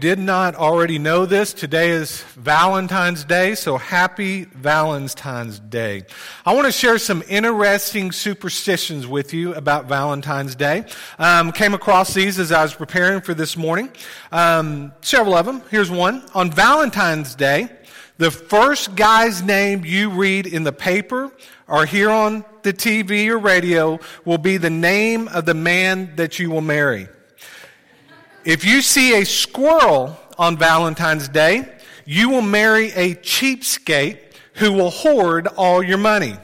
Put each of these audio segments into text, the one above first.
did not already know this, today is Valentine's Day, so happy Valentine's Day. I want to share some interesting superstitions with you about Valentine's Day. Um, came across these as I was preparing for this morning. Um, several of them. Here's one. On Valentine's Day, the first guy's name you read in the paper or hear on the TV or radio will be the name of the man that you will marry. If you see a squirrel on Valentine's Day, you will marry a cheapskate who will hoard all your money.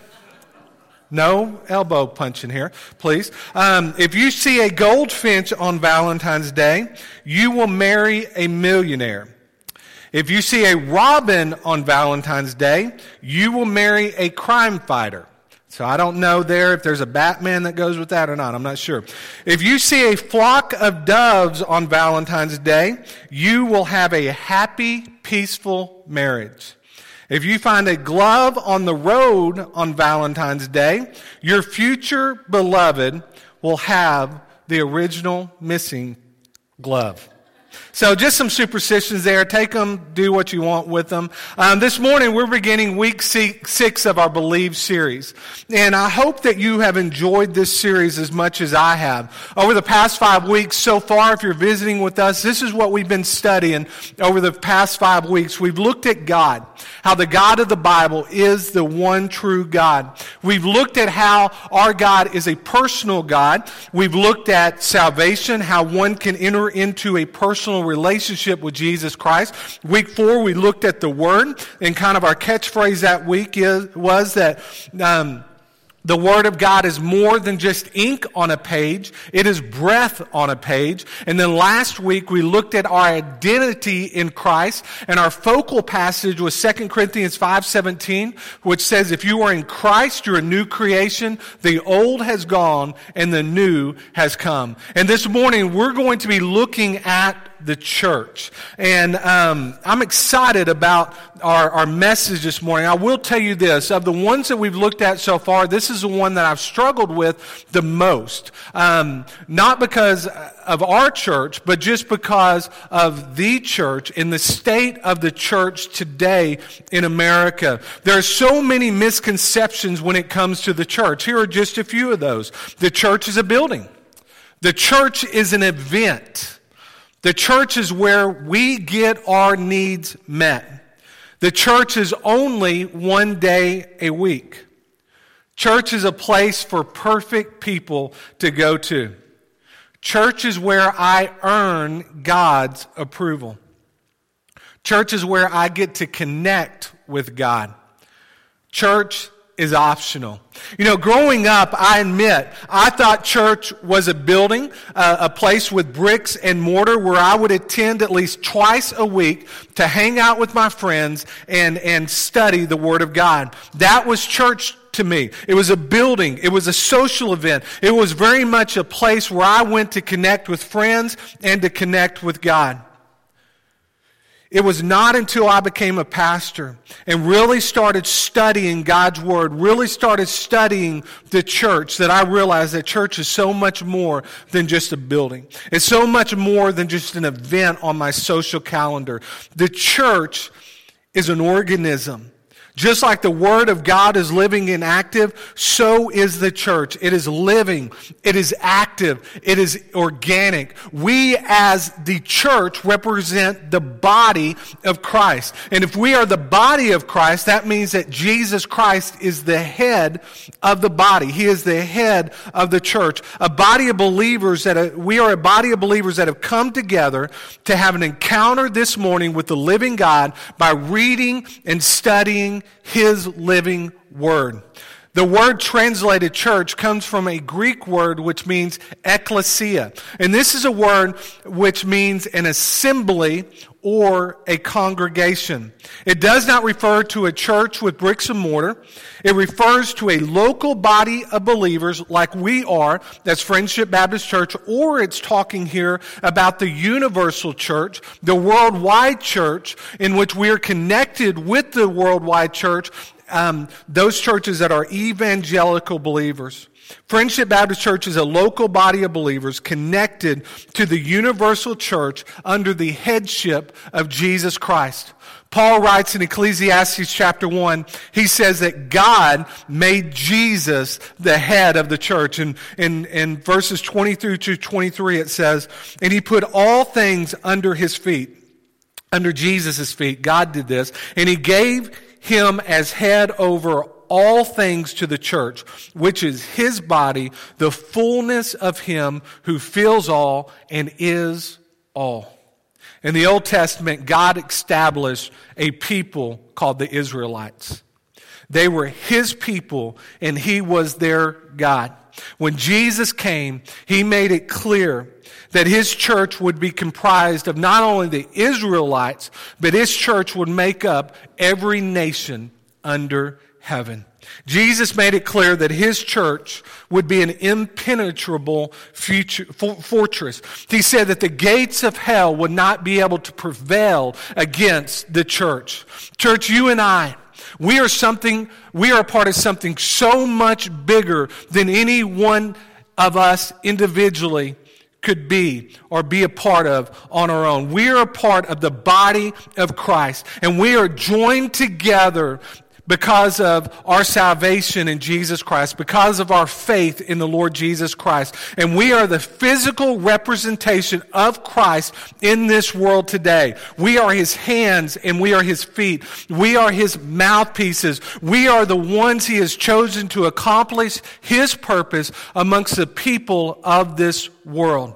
No elbow punching here, please. Um, if you see a goldfinch on Valentine's Day, you will marry a millionaire. If you see a robin on Valentine's Day, you will marry a crime fighter. So I don't know there if there's a Batman that goes with that or not. I'm not sure. If you see a flock of doves on Valentine's Day, you will have a happy, peaceful marriage. If you find a glove on the road on Valentine's Day, your future beloved will have the original missing glove. So just some superstitions there. Take them, do what you want with them. Um, this morning we're beginning week six of our Believe series. And I hope that you have enjoyed this series as much as I have. Over the past five weeks so far, if you're visiting with us, this is what we've been studying over the past five weeks. We've looked at God, how the God of the Bible is the one true God. We've looked at how our God is a personal God. We've looked at salvation, how one can enter into a personal relationship with Jesus Christ. Week four, we looked at the Word, and kind of our catchphrase that week is, was that um, the Word of God is more than just ink on a page. It is breath on a page. And then last week we looked at our identity in Christ and our focal passage was 2 Corinthians 5:17, which says if you are in Christ, you're a new creation. The old has gone and the new has come. And this morning we're going to be looking at the church. And um, I'm excited about our, our message this morning. I will tell you this of the ones that we've looked at so far, this is the one that I've struggled with the most. Um, not because of our church, but just because of the church in the state of the church today in America. There are so many misconceptions when it comes to the church. Here are just a few of those. The church is a building. The church is an event. The church is where we get our needs met. The church is only one day a week. Church is a place for perfect people to go to. Church is where I earn God's approval. Church is where I get to connect with God. Church is optional. You know, growing up, I admit, I thought church was a building, uh, a place with bricks and mortar where I would attend at least twice a week to hang out with my friends and, and study the Word of God. That was church to me. It was a building. It was a social event. It was very much a place where I went to connect with friends and to connect with God. It was not until I became a pastor and really started studying God's Word, really started studying the church, that I realized that church is so much more than just a building. It's so much more than just an event on my social calendar. The church is an organism just like the Word of God is living and active, so is the church. It is living. It is active. It is organic. We as the church represent the body of Christ. And if we are the body of Christ, that means that Jesus Christ is the head of the body. He is the head of the church. A body of believers that, uh, we are a body of believers that have come together to have an encounter this morning with the living God by reading and studying his living word. The word translated church comes from a Greek word which means ecclesia. And this is a word which means an assembly or a congregation. It does not refer to a church with bricks and mortar. It refers to a local body of believers like we are, that's Friendship Baptist Church, or it's talking here about the universal church, the worldwide church, in which we are connected with the worldwide church um, those churches that are evangelical believers. Friendship Baptist Church is a local body of believers connected to the universal church under the headship of Jesus Christ. Paul writes in Ecclesiastes chapter 1, he says that God made Jesus the head of the church. And in, in verses 23 to 23, it says, And he put all things under his feet, under Jesus' feet. God did this. And he gave him as head over all things to the church, which is his body, the fullness of him who fills all and is all. In the Old Testament, God established a people called the Israelites. They were his people and he was their God. When Jesus came, he made it clear that his church would be comprised of not only the Israelites, but his church would make up every nation under heaven. Jesus made it clear that his church would be an impenetrable future, fortress. He said that the gates of hell would not be able to prevail against the church. Church, you and I, we are something, we are a part of something so much bigger than any one of us individually could be or be a part of on our own. We are a part of the body of Christ and we are joined together because of our salvation in Jesus Christ, because of our faith in the Lord Jesus Christ. And we are the physical representation of Christ in this world today. We are his hands and we are his feet. We are his mouthpieces. We are the ones he has chosen to accomplish his purpose amongst the people of this world.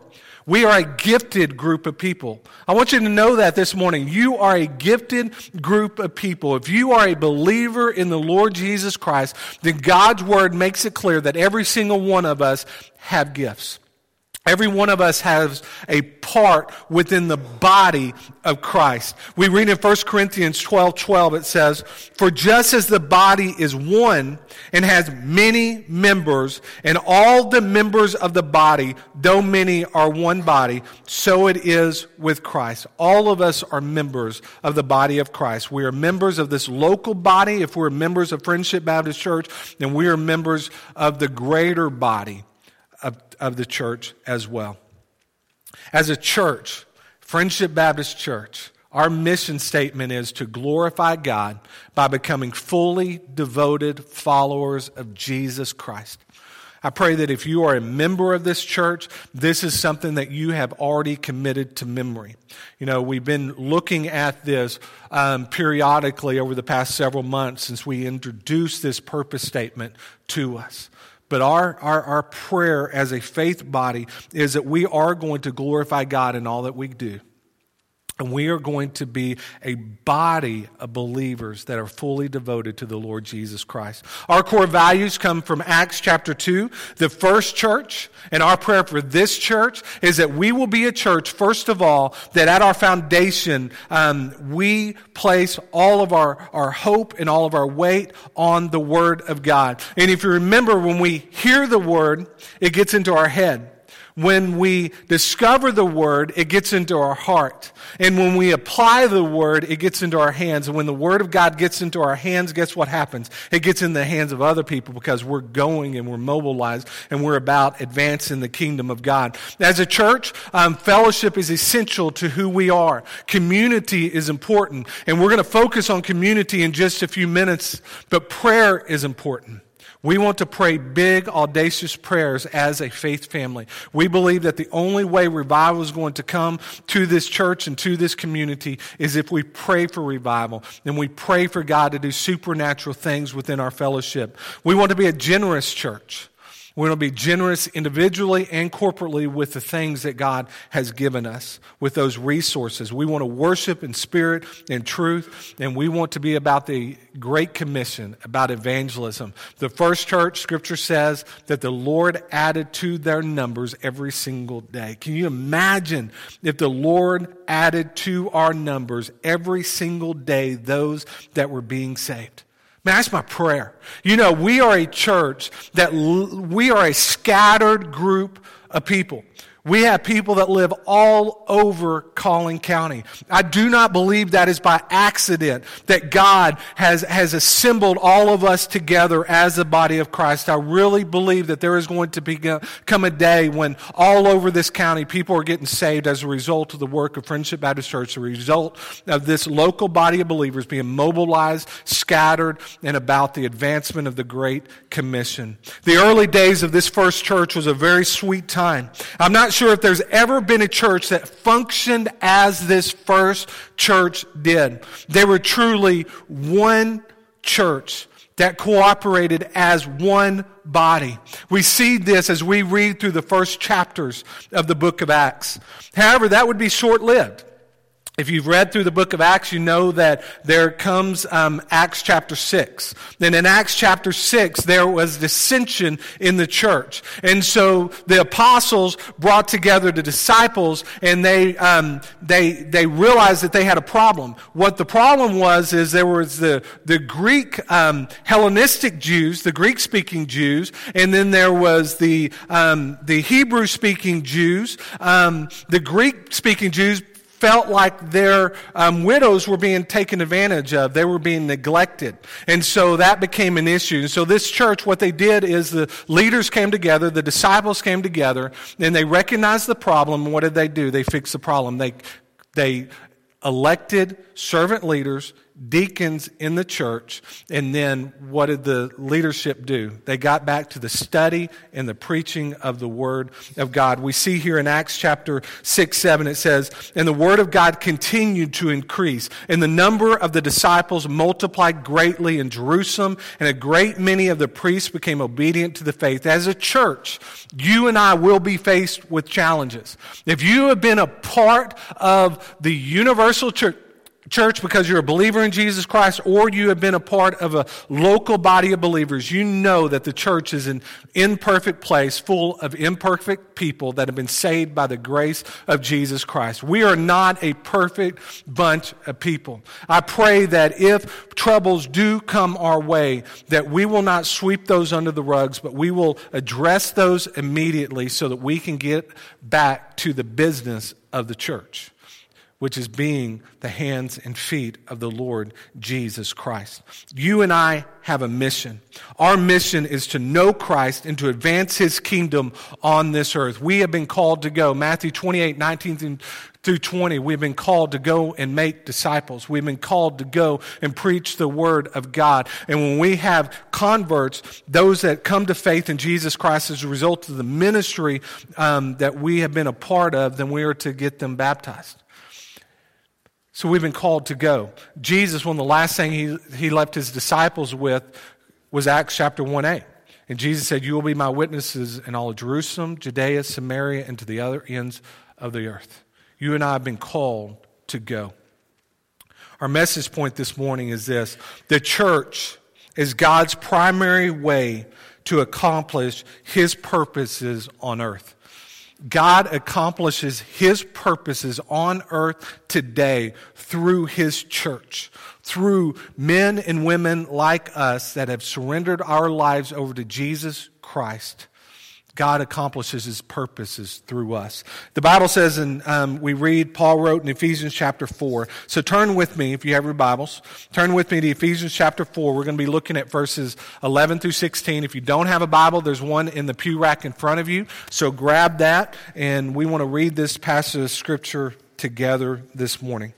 We are a gifted group of people. I want you to know that this morning. You are a gifted group of people. If you are a believer in the Lord Jesus Christ, then God's word makes it clear that every single one of us have gifts. Every one of us has a part within the body of Christ. We read in 1 Corinthians 12 12, it says, For just as the body is one and has many members, and all the members of the body, though many are one body, so it is with Christ. All of us are members of the body of Christ. We are members of this local body. If we're members of Friendship Baptist Church, then we are members of the greater body of, of the church as well. As a church, Friendship Baptist Church, our mission statement is to glorify God by becoming fully devoted followers of Jesus Christ. I pray that if you are a member of this church, this is something that you have already committed to memory. You know, we've been looking at this um, periodically over the past several months since we introduced this purpose statement to us. But our, our, our prayer as a faith body is that we are going to glorify God in all that we do. And we are going to be a body of believers that are fully devoted to the Lord Jesus Christ. Our core values come from Acts chapter 2, the first church. And our prayer for this church is that we will be a church, first of all, that at our foundation, um, we place all of our, our hope and all of our weight on the Word of God. And if you remember, when we hear the Word, it gets into our head. When we discover the word, it gets into our heart. And when we apply the word, it gets into our hands. And when the word of God gets into our hands, guess what happens? It gets in the hands of other people because we're going and we're mobilized and we're about advancing the kingdom of God. As a church, um, fellowship is essential to who we are. Community is important. And we're going to focus on community in just a few minutes, but prayer is important. We want to pray big, audacious prayers as a faith family. We believe that the only way revival is going to come to this church and to this community is if we pray for revival and we pray for God to do supernatural things within our fellowship. We want to be a generous church. We want to be generous individually and corporately with the things that God has given us, with those resources. We want to worship in spirit and truth, and we want to be about the Great Commission, about evangelism. The first church, Scripture says that the Lord added to their numbers every single day. Can you imagine if the Lord added to our numbers every single day those that were being saved? Man, that's my prayer. You know, we are a church that l- we are a scattered group of people. We have people that live all over Collin County. I do not believe that is by accident that God has, has assembled all of us together as a body of Christ. I really believe that there is going to be, come a day when all over this county people are getting saved as a result of the work of Friendship Baptist Church, a result of this local body of believers being mobilized, scattered, and about the advancement of the Great Commission. The early days of this first church was a very sweet time. I'm not not sure if there's ever been a church that functioned as this first church did. They were truly one church that cooperated as one body. We see this as we read through the first chapters of the book of Acts. However, that would be short lived. If you've read through the book of Acts, you know that there comes um, Acts chapter 6. And in Acts chapter 6, there was dissension in the church. And so the apostles brought together the disciples and they, um, they, they realized that they had a problem. What the problem was is there was the, the Greek um, Hellenistic Jews, the Greek speaking Jews, and then there was the, um, the Hebrew speaking Jews. Um, the Greek speaking Jews felt like their um, widows were being taken advantage of. They were being neglected. And so that became an issue. And so this church, what they did is the leaders came together, the disciples came together, and they recognized the problem. What did they do? They fixed the problem. They, they elected servant leaders deacons in the church. And then what did the leadership do? They got back to the study and the preaching of the Word of God. We see here in Acts chapter 6, 7, it says, And the Word of God continued to increase, and the number of the disciples multiplied greatly in Jerusalem, and a great many of the priests became obedient to the faith. As a church, you and I will be faced with challenges. If you have been a part of the universal church, church because you're a believer in Jesus Christ or you have been a part of a local body of believers, you know that the church is an imperfect place full of imperfect people that have been saved by the grace of Jesus Christ. We are not a perfect bunch of people. I pray that if troubles do come our way, that we will not sweep those under the rugs, but we will address those immediately so that we can get back to the business of the church which is being the hands and feet of the Lord Jesus Christ. You and I have a mission. Our mission is to know Christ and to advance his kingdom on this earth. We have been called to go. Matthew 28, 19 through 20, we've been called to go and make disciples. We've been called to go and preach the word of God. And when we have converts, those that come to faith in Jesus Christ as a result of the ministry um, that we have been a part of, then we are to get them baptized. So we've been called to go. Jesus, one of the last things he, he left his disciples with was Acts chapter 1a. And Jesus said, You will be my witnesses in all of Jerusalem, Judea, Samaria, and to the other ends of the earth. You and I have been called to go. Our message point this morning is this the church is God's primary way to accomplish his purposes on earth. God accomplishes his purposes on earth today through his church, through men and women like us that have surrendered our lives over to Jesus Christ. God accomplishes his purposes through us. The Bible says, and um, we read, Paul wrote in Ephesians chapter 4. So turn with me, if you have your Bibles, turn with me to Ephesians chapter 4. We're going to be looking at verses 11 through 16. If you don't have a Bible, there's one in the pew rack in front of you. So grab that, and we want to read this passage of Scripture together this morning.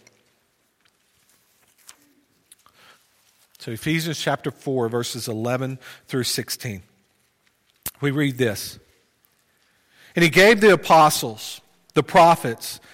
So Ephesians chapter 4, verses 11 through 16. We read this. And he gave the apostles, the prophets,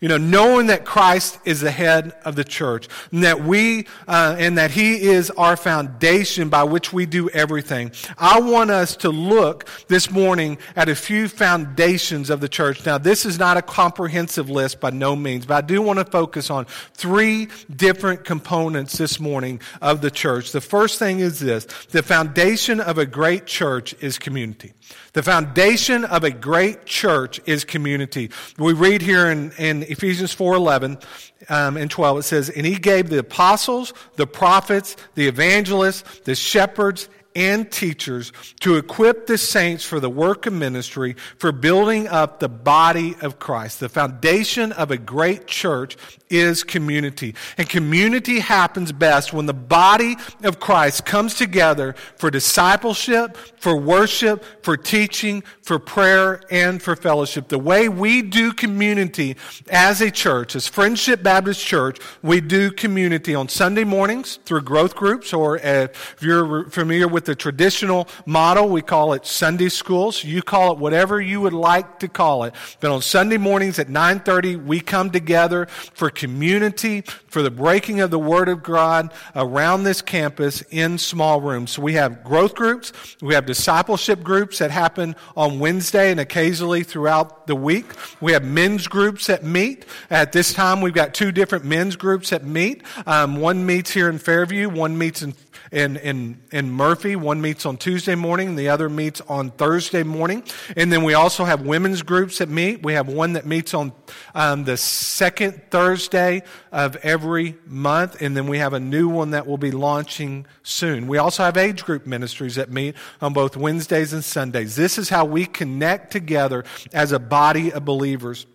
You know, knowing that Christ is the head of the church, and that we, uh, and that He is our foundation by which we do everything. I want us to look this morning at a few foundations of the church. Now, this is not a comprehensive list by no means, but I do want to focus on three different components this morning of the church. The first thing is this. The foundation of a great church is community. The foundation of a great church is community. We read here in, in Ephesians 4.11 um, and 12, it says, And he gave the apostles, the prophets, the evangelists, the shepherds, and teachers to equip the saints for the work of ministry, for building up the body of Christ. The foundation of a great church is community. And community happens best when the body of Christ comes together for discipleship, for worship, for teaching, for prayer, and for fellowship. The way we do community as a church, as Friendship Baptist Church, we do community on Sunday mornings through growth groups, or if you're familiar with the traditional model, we call it Sunday schools. You call it whatever you would like to call it. But on Sunday mornings at 9.30, we come together for community, for the breaking of the Word of God around this campus in small rooms. So we have growth groups, we have discipleship groups that happen on Wednesday and occasionally throughout the week. We have men's groups that meet. At this time, we've got two different men's groups that meet. Um, one meets here in Fairview, one meets in in, in, in Murphy. One meets on Tuesday morning, the other meets on Thursday morning. And then we also have women's groups that meet. We have one that meets on um, the second Thursday of every month. And then we have a new one that will be launching soon. We also have age group ministries that meet on both Wednesdays and Sundays. This is how we connect together as a body of believers.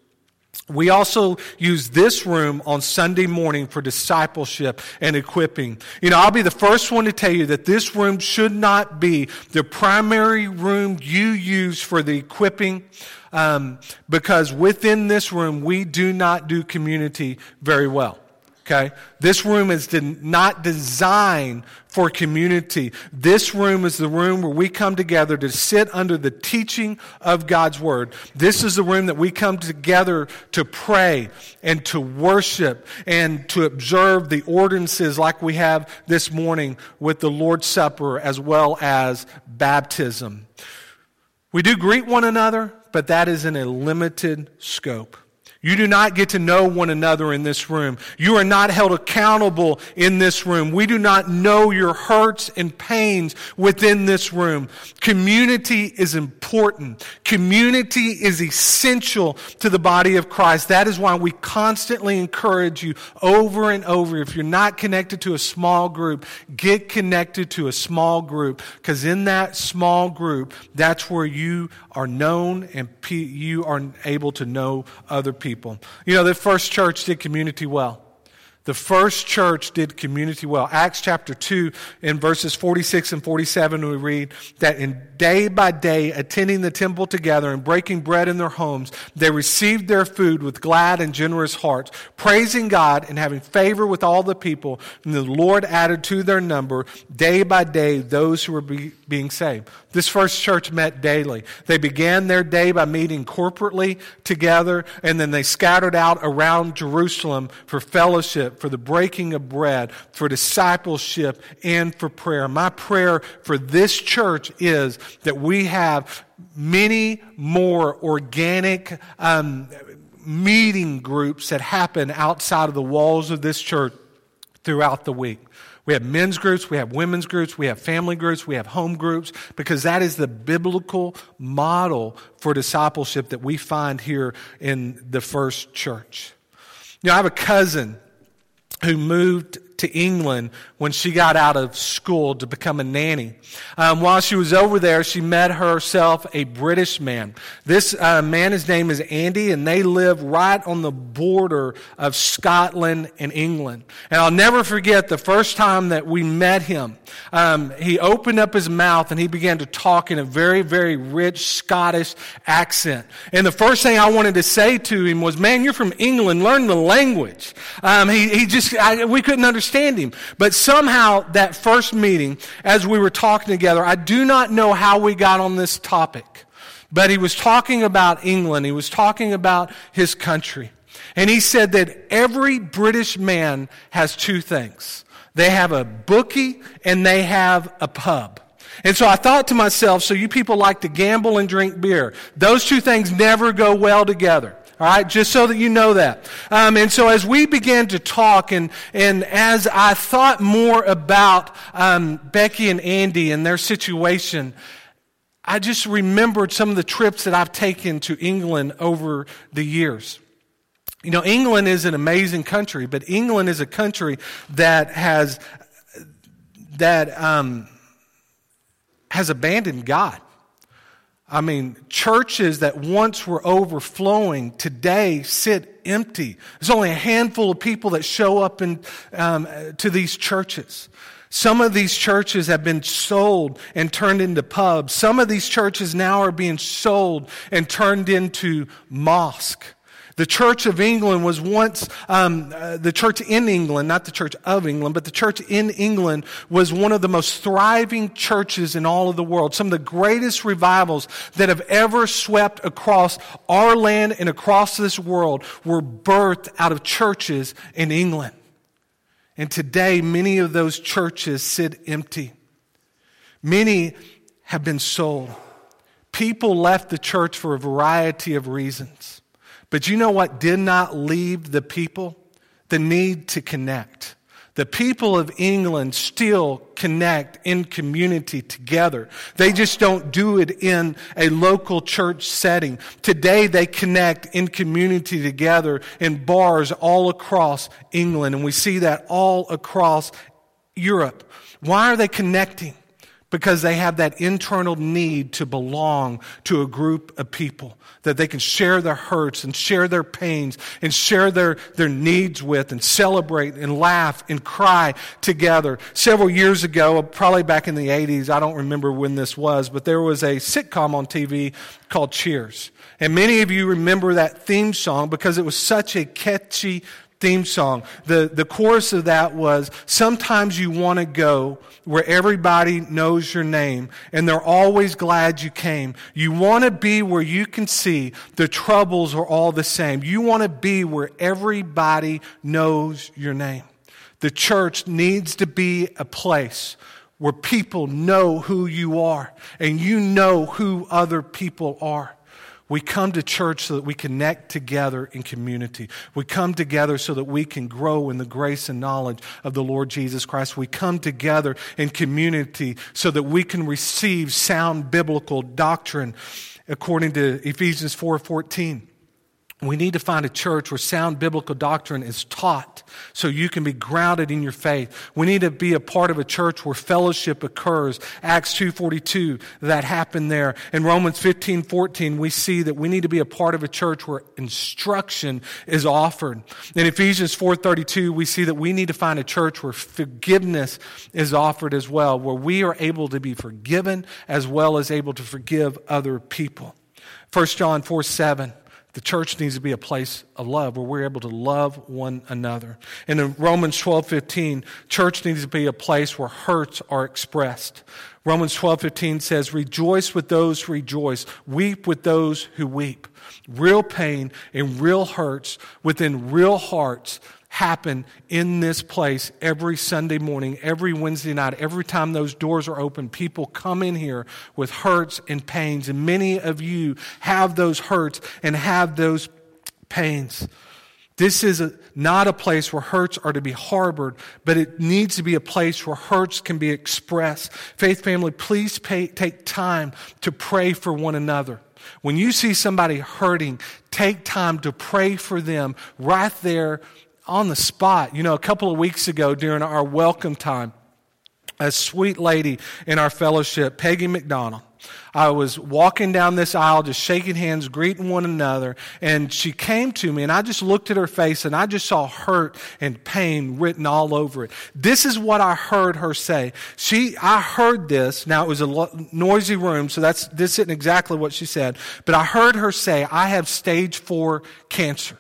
We also use this room on Sunday morning for discipleship and equipping. You know, I'll be the first one to tell you that this room should not be the primary room you use for the equipping, um, because within this room we do not do community very well. Okay? This room is not designed for community. This room is the room where we come together to sit under the teaching of God's Word. This is the room that we come together to pray and to worship and to observe the ordinances like we have this morning with the Lord's Supper as well as baptism. We do greet one another, but that is in a limited scope. You do not get to know one another in this room. You are not held accountable in this room. We do not know your hurts and pains within this room. Community is important. Community is essential to the body of Christ. That is why we constantly encourage you over and over. If you're not connected to a small group, get connected to a small group because in that small group, that's where you are known and you are able to know other people people. You know, the first church did community well. The first church did community well. Acts chapter 2 in verses 46 and 47 we read that in day by day attending the temple together and breaking bread in their homes, they received their food with glad and generous hearts, praising God and having favor with all the people. And the Lord added to their number day by day those who were be, being saved. This first church met daily. They began their day by meeting corporately together and then they scattered out around Jerusalem for fellowship for the breaking of bread, for discipleship, and for prayer. My prayer for this church is that we have many more organic um, meeting groups that happen outside of the walls of this church throughout the week. We have men's groups, we have women's groups, we have family groups, we have home groups, because that is the biblical model for discipleship that we find here in the first church. You know, I have a cousin who moved to England when she got out of school to become a nanny. Um, while she was over there, she met herself a British man. This uh, man, his name is Andy, and they live right on the border of Scotland and England. And I'll never forget the first time that we met him. Um, he opened up his mouth and he began to talk in a very, very rich Scottish accent. And the first thing I wanted to say to him was, "Man, you're from England. Learn the language." Um, he, he just I, we couldn't understand him. But somehow that first meeting, as we were talking together, I do not know how we got on this topic, but he was talking about England. He was talking about his country. And he said that every British man has two things. They have a bookie and they have a pub. And so I thought to myself, so you people like to gamble and drink beer. Those two things never go well together. All right, just so that you know that. Um, and so as we began to talk, and, and as I thought more about um, Becky and Andy and their situation, I just remembered some of the trips that I've taken to England over the years. You know, England is an amazing country, but England is a country that has that um, has abandoned God. I mean, churches that once were overflowing today sit empty. There's only a handful of people that show up in, um, to these churches. Some of these churches have been sold and turned into pubs. Some of these churches now are being sold and turned into mosque. The Church of England was once, um, uh, the church in England, not the Church of England, but the church in England was one of the most thriving churches in all of the world. Some of the greatest revivals that have ever swept across our land and across this world were birthed out of churches in England. And today, many of those churches sit empty. Many have been sold. People left the church for a variety of reasons. But you know what did not leave the people? The need to connect. The people of England still connect in community together. They just don't do it in a local church setting. Today they connect in community together in bars all across England, and we see that all across Europe. Why are they connecting? Because they have that internal need to belong to a group of people that they can share their hurts and share their pains and share their, their needs with and celebrate and laugh and cry together. Several years ago, probably back in the 80s, I don't remember when this was, but there was a sitcom on TV called Cheers. And many of you remember that theme song because it was such a catchy theme song. The, the chorus of that was Sometimes you want to go where everybody knows your name and they're always glad you came. You want to be where you can see the troubles are all the same. You want to be where everybody knows your name. The church needs to be a place where people know who you are and you know who other people are. We come to church so that we connect together in community. We come together so that we can grow in the grace and knowledge of the Lord Jesus Christ. We come together in community so that we can receive sound biblical doctrine according to Ephesians 4:14. We need to find a church where sound biblical doctrine is taught so you can be grounded in your faith. We need to be a part of a church where fellowship occurs. Acts 2.42, that happened there. In Romans 15.14, we see that we need to be a part of a church where instruction is offered. In Ephesians 4.32, we see that we need to find a church where forgiveness is offered as well, where we are able to be forgiven as well as able to forgive other people. 1 John 4 7. The church needs to be a place of love where we're able to love one another. And in Romans 12, 15, church needs to be a place where hurts are expressed. Romans 12, 15 says, rejoice with those who rejoice, weep with those who weep. Real pain and real hurts within real hearts happen in this place every Sunday morning, every Wednesday night. Every time those doors are open, people come in here with hurts and pains. And many of you have those hurts and have those pains. This is a, not a place where hurts are to be harbored, but it needs to be a place where hurts can be expressed. Faith family, please pay, take time to pray for one another. When you see somebody hurting, take time to pray for them right there on the spot. You know, a couple of weeks ago during our welcome time, a sweet lady in our fellowship, Peggy McDonald, I was walking down this aisle, just shaking hands, greeting one another, and she came to me, and I just looked at her face, and I just saw hurt and pain written all over it. This is what I heard her say. She, I heard this. Now it was a noisy room, so that's this isn't exactly what she said, but I heard her say, "I have stage four cancer."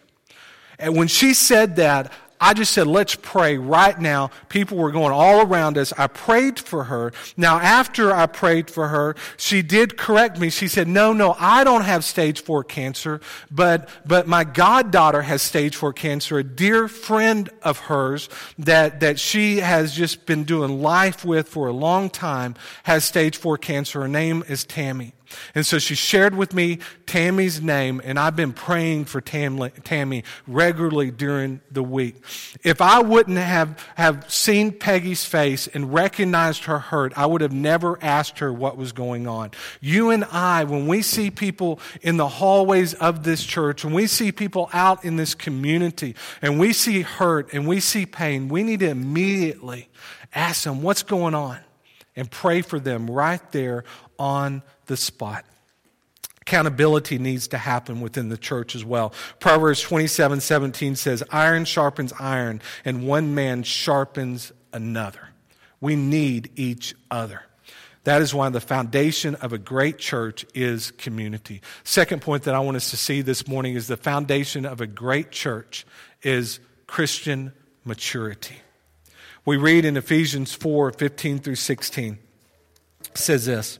And when she said that, I just said, let's pray right now. People were going all around us. I prayed for her. Now, after I prayed for her, she did correct me. She said, no, no, I don't have stage four cancer, but, but my goddaughter has stage four cancer, a dear friend of hers that, that she has just been doing life with for a long time has stage four cancer. Her name is Tammy. And so she shared with me Tammy's name, and I've been praying for Tam, Tammy regularly during the week. If I wouldn't have, have seen Peggy's face and recognized her hurt, I would have never asked her what was going on. You and I, when we see people in the hallways of this church, when we see people out in this community, and we see hurt and we see pain, we need to immediately ask them what's going on and pray for them right there on the spot. Accountability needs to happen within the church as well. Proverbs 27 17 says, Iron sharpens iron, and one man sharpens another. We need each other. That is why the foundation of a great church is community. Second point that I want us to see this morning is the foundation of a great church is Christian maturity. We read in Ephesians 4 15 through 16, says this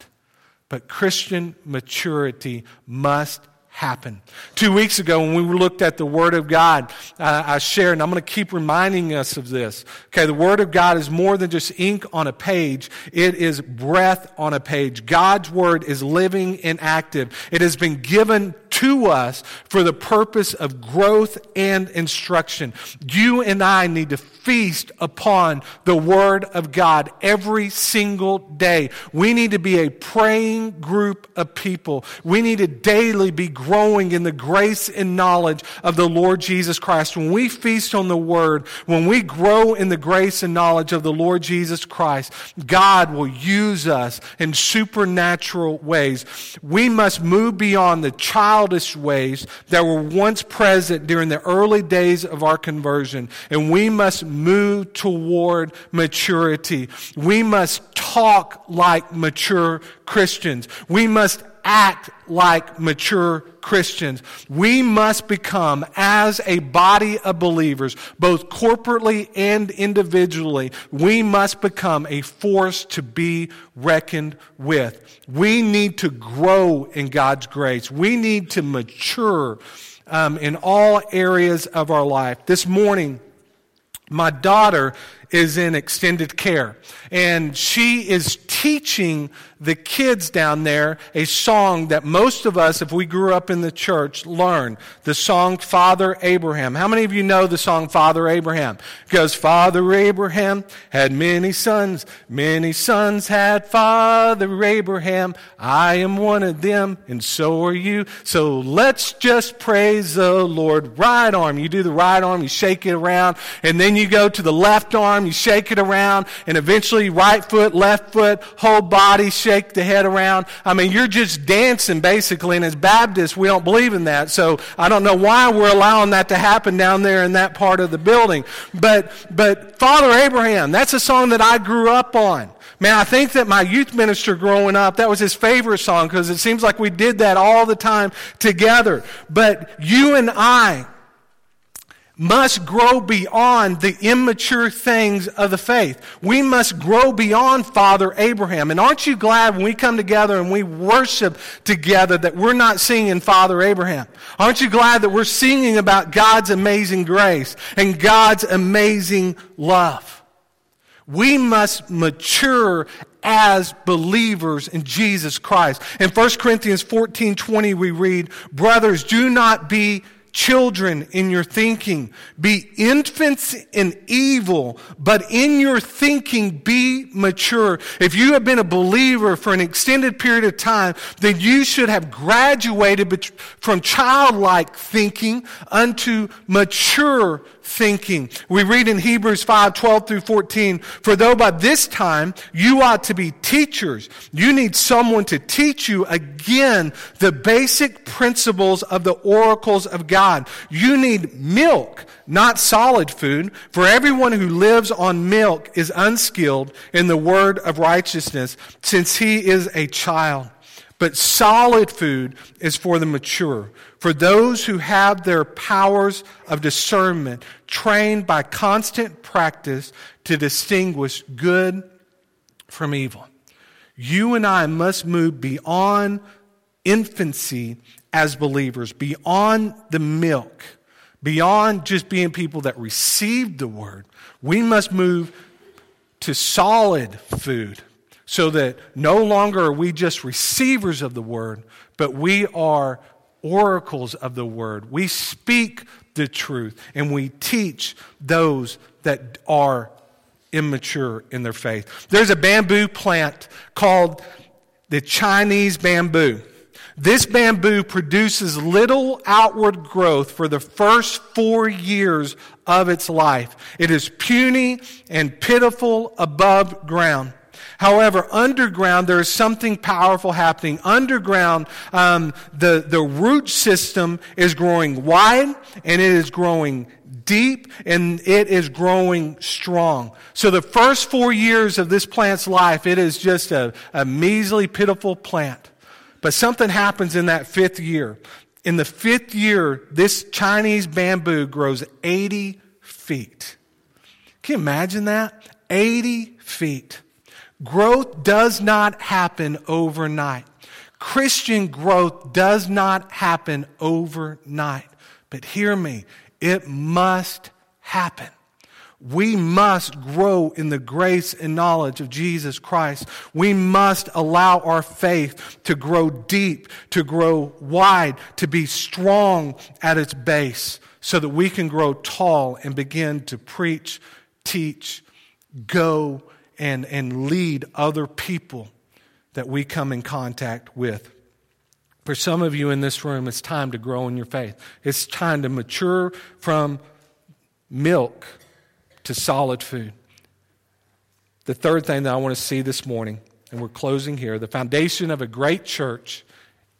But Christian maturity must happen. Two weeks ago, when we looked at the Word of God, uh, I shared, and I'm going to keep reminding us of this. Okay, the Word of God is more than just ink on a page, it is breath on a page. God's Word is living and active. It has been given to us for the purpose of growth and instruction. You and I need to feast upon the Word of God every single day. We need to be a praying group of people. We need to daily be growing in the grace and knowledge of the Lord Jesus Christ. When we feast on the Word, when we grow in the grace and knowledge of the Lord Jesus Christ, God will use us in supernatural ways. We must move beyond the child childish ways that were once present during the early days of our conversion. And we must move toward maturity. We must talk like mature Christians. We must act like mature Christians. We must become, as a body of believers, both corporately and individually, we must become a force to be reckoned with. We need to grow in God's grace. We need to mature um, in all areas of our life. This morning, my daughter is in extended care. And she is teaching the kids down there a song that most of us, if we grew up in the church, learn. The song Father Abraham. How many of you know the song Father Abraham? Because Father Abraham had many sons. Many sons had Father Abraham. I am one of them, and so are you. So let's just praise the Lord. Right arm. You do the right arm, you shake it around, and then you go to the left arm arm, you shake it around, and eventually right foot, left foot, whole body, shake the head around. I mean, you're just dancing basically, and as Baptists, we don't believe in that. So I don't know why we're allowing that to happen down there in that part of the building. But, but Father Abraham, that's a song that I grew up on. Man, I think that my youth minister growing up, that was his favorite song because it seems like we did that all the time together. But you and I, must grow beyond the immature things of the faith. We must grow beyond Father Abraham. And aren't you glad when we come together and we worship together that we're not singing Father Abraham? Aren't you glad that we're singing about God's amazing grace and God's amazing love? We must mature as believers in Jesus Christ. In 1 Corinthians 14 20, we read, Brothers, do not be children in your thinking. Be infants in evil, but in your thinking be mature. If you have been a believer for an extended period of time, then you should have graduated from childlike thinking unto mature thinking. We read in Hebrews 5, 12 through 14, for though by this time you ought to be teachers, you need someone to teach you again the basic principles of the oracles of God. You need milk, not solid food, for everyone who lives on milk is unskilled in the word of righteousness, since he is a child. But solid food is for the mature, for those who have their powers of discernment trained by constant practice to distinguish good from evil. You and I must move beyond infancy as believers, beyond the milk, beyond just being people that received the word. We must move to solid food so that no longer are we just receivers of the word, but we are oracles of the word. We speak the truth and we teach those that are immature in their faith. There's a bamboo plant called the Chinese bamboo. This bamboo produces little outward growth for the first four years of its life. It is puny and pitiful above ground. However, underground, there is something powerful happening. Underground, um, the, the root system is growing wide and it is growing deep and it is growing strong. So the first four years of this plant's life, it is just a, a measly, pitiful plant. But something happens in that fifth year. In the fifth year, this Chinese bamboo grows 80 feet. Can you imagine that? 80 feet. Growth does not happen overnight. Christian growth does not happen overnight. But hear me, it must happen. We must grow in the grace and knowledge of Jesus Christ. We must allow our faith to grow deep, to grow wide, to be strong at its base so that we can grow tall and begin to preach, teach, go, and, and lead other people that we come in contact with. For some of you in this room, it's time to grow in your faith. It's time to mature from milk to solid food. The third thing that I want to see this morning, and we're closing here the foundation of a great church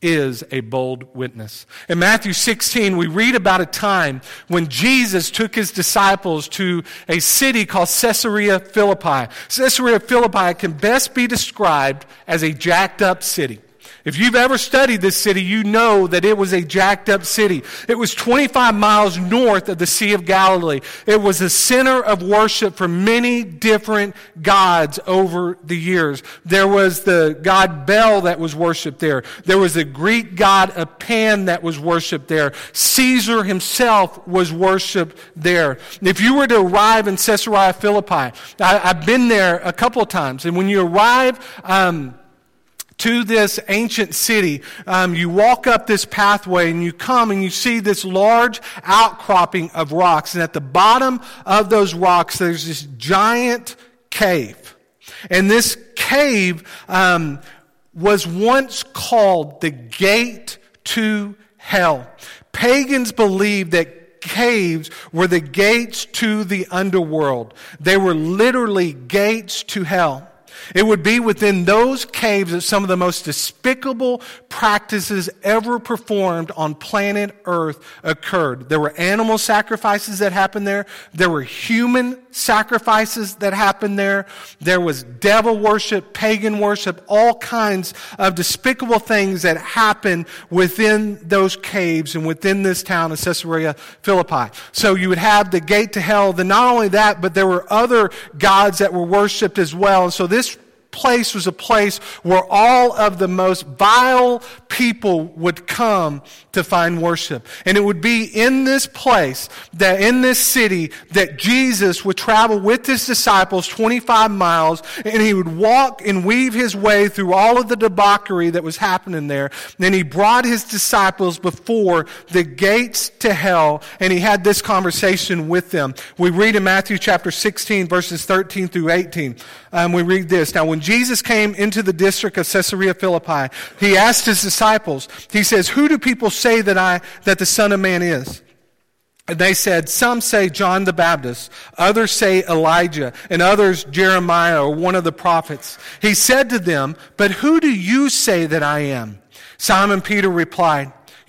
is a bold witness. In Matthew 16, we read about a time when Jesus took his disciples to a city called Caesarea Philippi. Caesarea Philippi can best be described as a jacked up city. If you've ever studied this city, you know that it was a jacked up city. It was 25 miles north of the Sea of Galilee. It was a center of worship for many different gods over the years. There was the god Bel that was worshiped there. There was the Greek god of Pan that was worshiped there. Caesar himself was worshiped there. If you were to arrive in Caesarea Philippi, I, have been there a couple of times, and when you arrive, um, to this ancient city, um, you walk up this pathway and you come and you see this large outcropping of rocks. And at the bottom of those rocks, there's this giant cave. And this cave um, was once called the gate to hell. Pagans believed that caves were the gates to the underworld. They were literally gates to hell. It would be within those caves that some of the most despicable practices ever performed on planet Earth occurred. There were animal sacrifices that happened there. There were human sacrifices that happened there. There was devil worship, pagan worship, all kinds of despicable things that happened within those caves and within this town of Caesarea Philippi. So you would have the gate to hell. Then not only that, but there were other gods that were worshiped as well. And so this place was a place where all of the most vile people would come to find worship. And it would be in this place, that in this city, that Jesus would travel with his disciples 25 miles, and he would walk and weave his way through all of the debauchery that was happening there. And he brought his disciples before the gates to hell, and he had this conversation with them. We read in Matthew chapter 16, verses 13 through 18. Um, we read this. Now, when Jesus came into the district of Caesarea Philippi, he asked his disciples, he says, Who do people say that I, that the Son of Man is? And they said, Some say John the Baptist, others say Elijah, and others Jeremiah or one of the prophets. He said to them, But who do you say that I am? Simon Peter replied,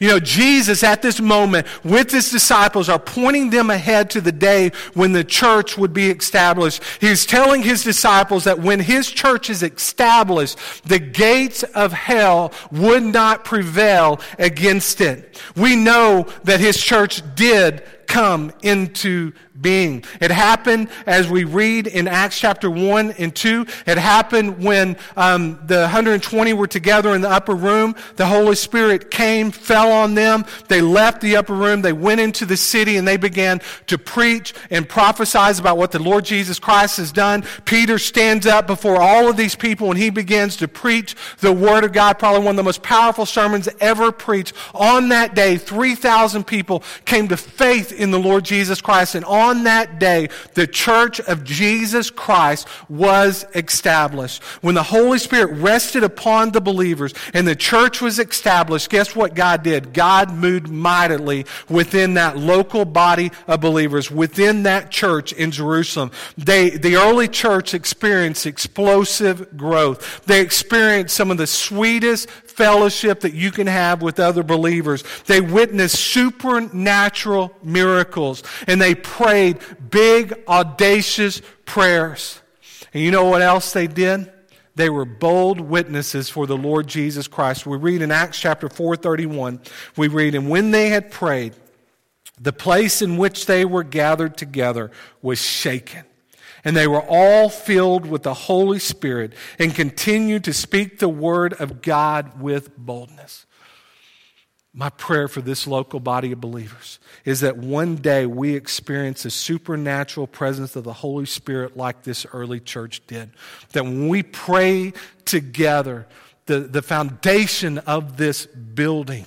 You know, Jesus at this moment with his disciples are pointing them ahead to the day when the church would be established. He's telling his disciples that when his church is established, the gates of hell would not prevail against it. We know that his church did come into being. It happened as we read in Acts chapter 1 and 2. It happened when um, the 120 were together in the upper room. The Holy Spirit came, fell on them. They left the upper room. They went into the city and they began to preach and prophesy about what the Lord Jesus Christ has done. Peter stands up before all of these people and he begins to preach the Word of God, probably one of the most powerful sermons ever preached. On that day, 3,000 people came to faith in the Lord Jesus Christ. And on that day, the church of Jesus Christ was established. When the Holy Spirit rested upon the believers and the church was established, guess what God did? God moved mightily within that local body of believers, within that church in Jerusalem. They, the early church experienced explosive growth. They experienced some of the sweetest fellowship that you can have with other believers. They witnessed supernatural miracles and they prayed big, audacious prayers. And you know what else they did? They were bold witnesses for the Lord Jesus Christ. We read in Acts chapter 4:31, we read, "And when they had prayed, the place in which they were gathered together was shaken." And they were all filled with the Holy Spirit and continued to speak the word of God with boldness. My prayer for this local body of believers is that one day we experience a supernatural presence of the Holy Spirit like this early church did. That when we pray together, the, the foundation of this building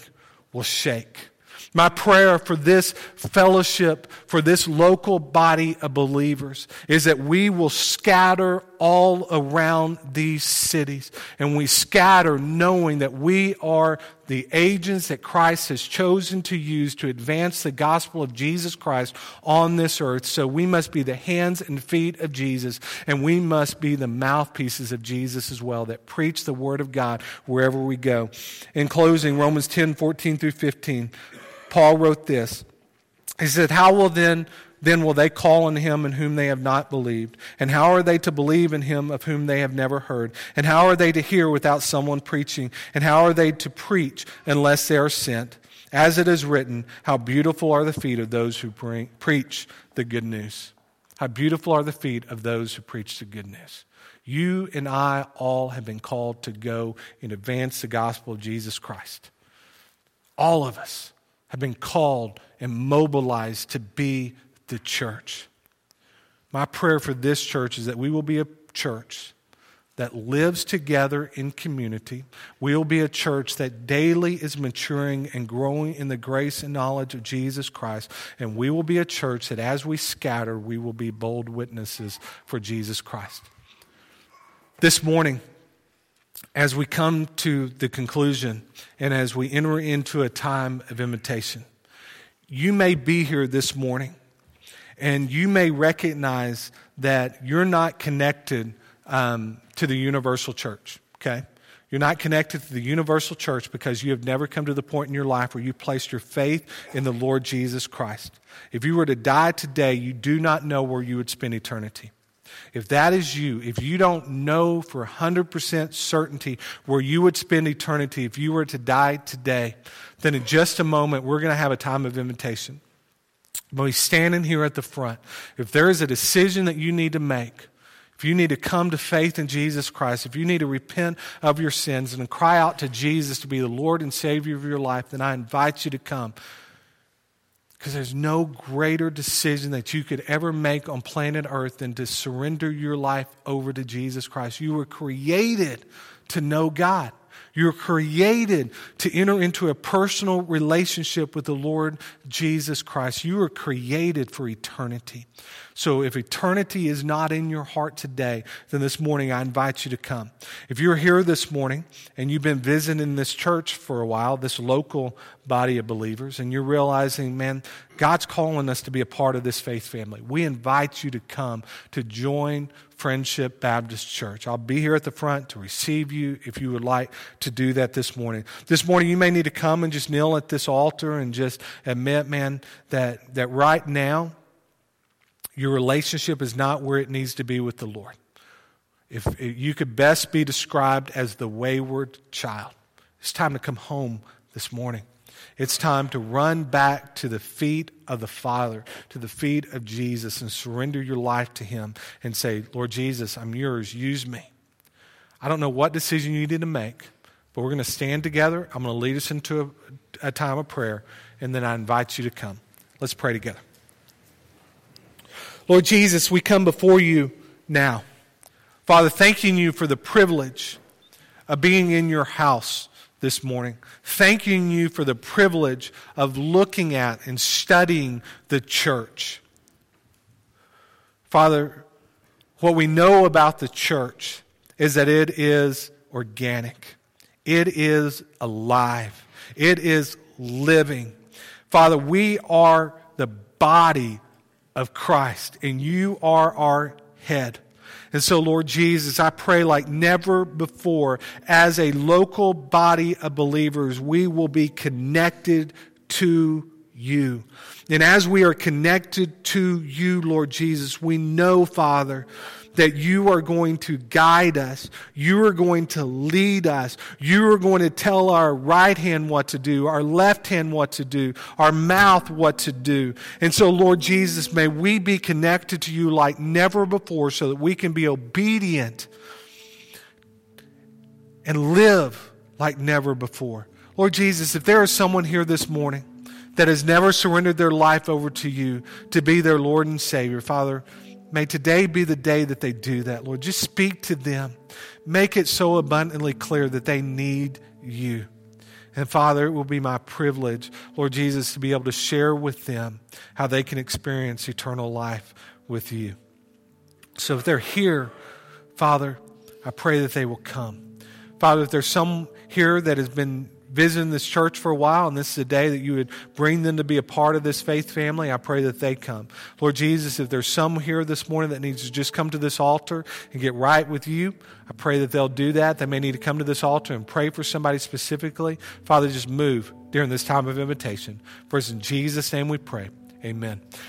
will shake. My prayer for this fellowship, for this local body of believers, is that we will scatter all around these cities. And we scatter knowing that we are the agents that Christ has chosen to use to advance the gospel of Jesus Christ on this earth. So we must be the hands and feet of Jesus, and we must be the mouthpieces of Jesus as well that preach the word of God wherever we go. In closing, Romans 10 14 through 15. Paul wrote this. He said, How will then then will they call on him in whom they have not believed? And how are they to believe in him of whom they have never heard? And how are they to hear without someone preaching? And how are they to preach unless they are sent? As it is written, how beautiful are the feet of those who bring, preach the good news. How beautiful are the feet of those who preach the good news. You and I all have been called to go and advance the gospel of Jesus Christ. All of us have been called and mobilized to be the church. My prayer for this church is that we will be a church that lives together in community. We'll be a church that daily is maturing and growing in the grace and knowledge of Jesus Christ. And we will be a church that as we scatter, we will be bold witnesses for Jesus Christ. This morning, as we come to the conclusion and as we enter into a time of invitation, you may be here this morning and you may recognize that you're not connected um, to the universal church, okay? You're not connected to the universal church because you have never come to the point in your life where you placed your faith in the Lord Jesus Christ. If you were to die today, you do not know where you would spend eternity. If that is you, if you don't know for 100% certainty where you would spend eternity if you were to die today, then in just a moment, we're going to have a time of invitation. When we standing here at the front, if there is a decision that you need to make, if you need to come to faith in Jesus Christ, if you need to repent of your sins and cry out to Jesus to be the Lord and Savior of your life, then I invite you to come. Because there's no greater decision that you could ever make on planet Earth than to surrender your life over to Jesus Christ. You were created to know God. You're created to enter into a personal relationship with the Lord Jesus Christ. You are created for eternity. So if eternity is not in your heart today, then this morning I invite you to come. If you're here this morning and you've been visiting this church for a while, this local body of believers, and you're realizing, man, God's calling us to be a part of this faith family, we invite you to come to join Friendship Baptist Church. I'll be here at the front to receive you if you would like to do that this morning. This morning, you may need to come and just kneel at this altar and just admit, man, that, that right now, your relationship is not where it needs to be with the Lord. If, you could best be described as the wayward child, it's time to come home this morning. It's time to run back to the feet of the Father, to the feet of Jesus, and surrender your life to Him and say, Lord Jesus, I'm yours. Use me. I don't know what decision you need to make, but we're going to stand together. I'm going to lead us into a, a time of prayer, and then I invite you to come. Let's pray together. Lord Jesus, we come before you now. Father, thanking you for the privilege of being in your house this morning, thanking you for the privilege of looking at and studying the church. Father, what we know about the church is that it is organic, it is alive, it is living. Father, we are the body of Christ, and you are our head. And so, Lord Jesus, I pray like never before, as a local body of believers, we will be connected to you. And as we are connected to you, Lord Jesus, we know, Father, that you are going to guide us. You are going to lead us. You are going to tell our right hand what to do, our left hand what to do, our mouth what to do. And so, Lord Jesus, may we be connected to you like never before so that we can be obedient and live like never before. Lord Jesus, if there is someone here this morning that has never surrendered their life over to you to be their Lord and Savior, Father, May today be the day that they do that, Lord. Just speak to them. Make it so abundantly clear that they need you. And Father, it will be my privilege, Lord Jesus, to be able to share with them how they can experience eternal life with you. So if they're here, Father, I pray that they will come. Father, if there's some here that has been visiting this church for a while, and this is a day that you would bring them to be a part of this faith family, I pray that they come. Lord Jesus, if there's some here this morning that needs to just come to this altar and get right with you, I pray that they'll do that. They may need to come to this altar and pray for somebody specifically. Father, just move during this time of invitation. For in Jesus' name we pray. Amen.